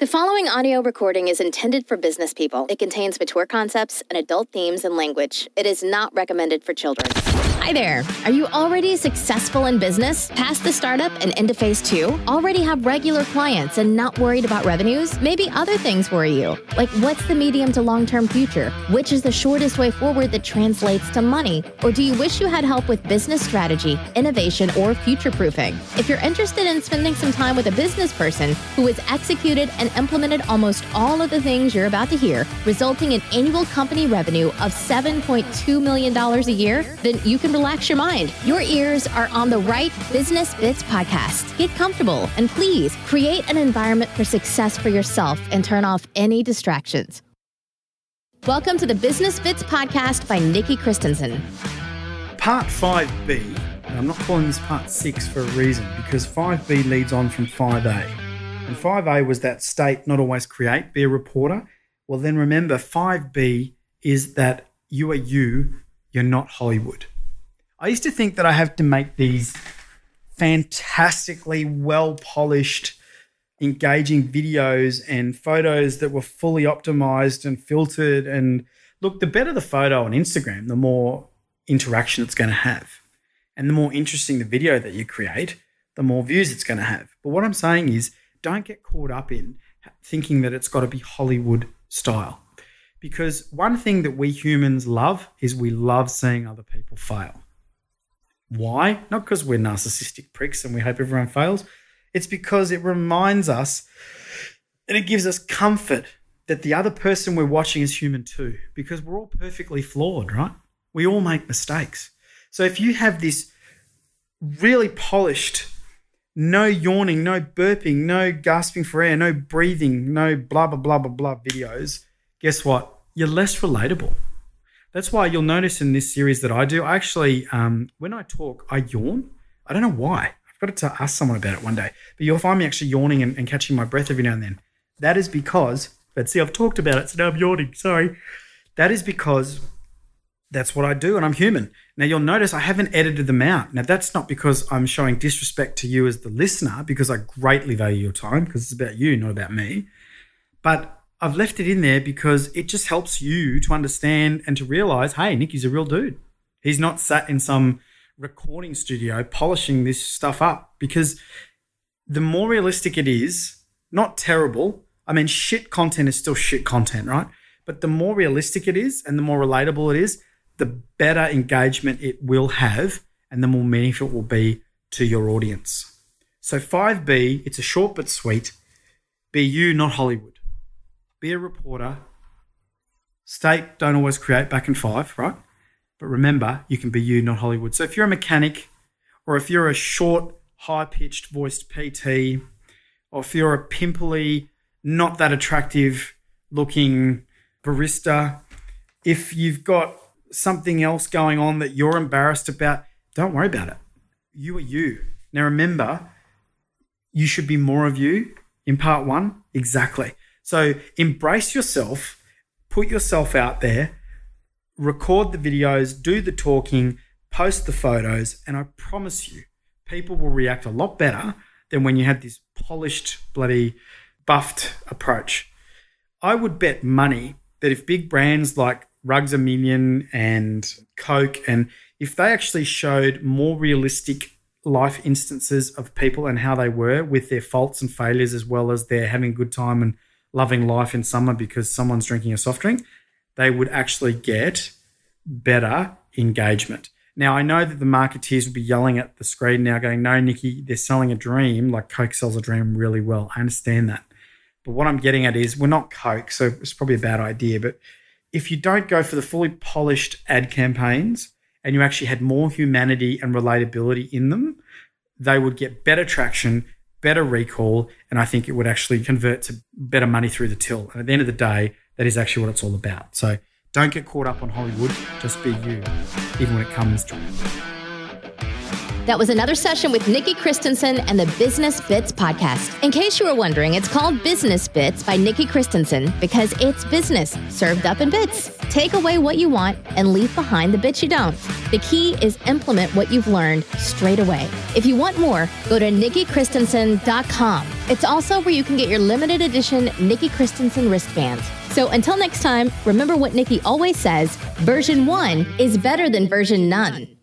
The following audio recording is intended for business people. It contains mature concepts and adult themes and language. It is not recommended for children. Hi there. Are you already successful in business, past the startup and into phase two? Already have regular clients and not worried about revenues? Maybe other things worry you, like what's the medium to long term future? Which is the shortest way forward that translates to money? Or do you wish you had help with business strategy, innovation, or future proofing? If you're interested in spending some time with a business person who has executed and implemented almost all of the things you're about to hear, resulting in annual company revenue of $7.2 million a year, then you can relax your mind. Your ears are on the right Business Bits podcast. Get comfortable and please create an environment for success for yourself and turn off any distractions. Welcome to the Business Bits podcast by Nikki Christensen. Part 5B, and I'm not calling this part 6 for a reason because 5B leads on from 5A. And 5A was that state, not always create, be a reporter. Well, then remember, 5B is that you are you, you're not Hollywood. I used to think that I have to make these fantastically well polished, engaging videos and photos that were fully optimized and filtered. And look, the better the photo on Instagram, the more interaction it's going to have. And the more interesting the video that you create, the more views it's going to have. But what I'm saying is, don't get caught up in thinking that it's got to be Hollywood style. Because one thing that we humans love is we love seeing other people fail. Why? Not because we're narcissistic pricks and we hope everyone fails. It's because it reminds us and it gives us comfort that the other person we're watching is human too, because we're all perfectly flawed, right? We all make mistakes. So if you have this really polished, no yawning, no burping, no gasping for air, no breathing, no blah, blah, blah, blah, blah videos, guess what? You're less relatable. That's why you'll notice in this series that I do, I actually, um, when I talk, I yawn. I don't know why. I've got to ask someone about it one day. But you'll find me actually yawning and, and catching my breath every now and then. That is because, but see, I've talked about it, so now I'm yawning. Sorry. That is because that's what I do, and I'm human. Now, you'll notice I haven't edited them out. Now, that's not because I'm showing disrespect to you as the listener, because I greatly value your time, because it's about you, not about me. But I've left it in there because it just helps you to understand and to realize hey, Nikki's a real dude. He's not sat in some recording studio polishing this stuff up because the more realistic it is, not terrible. I mean, shit content is still shit content, right? But the more realistic it is and the more relatable it is, the better engagement it will have and the more meaningful it will be to your audience. So 5B, it's a short but sweet. Be you, not Hollywood be a reporter. State don't always create back in five, right? But remember, you can be you, not Hollywood. So if you're a mechanic, or if you're a short, high pitched voiced PT, or if you're a pimply, not that attractive looking barista, if you've got something else going on that you're embarrassed about, don't worry about it. You are you. Now remember, you should be more of you in part one. Exactly. So embrace yourself, put yourself out there, record the videos, do the talking, post the photos, and I promise you, people will react a lot better than when you had this polished, bloody, buffed approach. I would bet money that if big brands like Rugs a Million and Coke, and if they actually showed more realistic life instances of people and how they were with their faults and failures, as well as their having a good time and loving life in summer because someone's drinking a soft drink, they would actually get better engagement. Now, I know that the marketeers would be yelling at the screen now, going, No, Nikki, they're selling a dream like Coke sells a dream really well. I understand that. But what I'm getting at is we're not Coke, so it's probably a bad idea. But if you don't go for the fully polished ad campaigns and you actually had more humanity and relatability in them, they would get better traction better recall, and I think it would actually convert to better money through the till. And at the end of the day, that is actually what it's all about. So don't get caught up on Hollywood, just be you, even when it comes to. That was another session with Nikki Christensen and the Business Bits podcast. In case you were wondering, it's called Business Bits by Nikki Christensen because it's business served up in bits. Take away what you want and leave behind the bits you don't. The key is implement what you've learned straight away. If you want more, go to nikkichristensen.com. It's also where you can get your limited edition Nikki Christensen wristbands. So until next time, remember what Nikki always says version one is better than version none.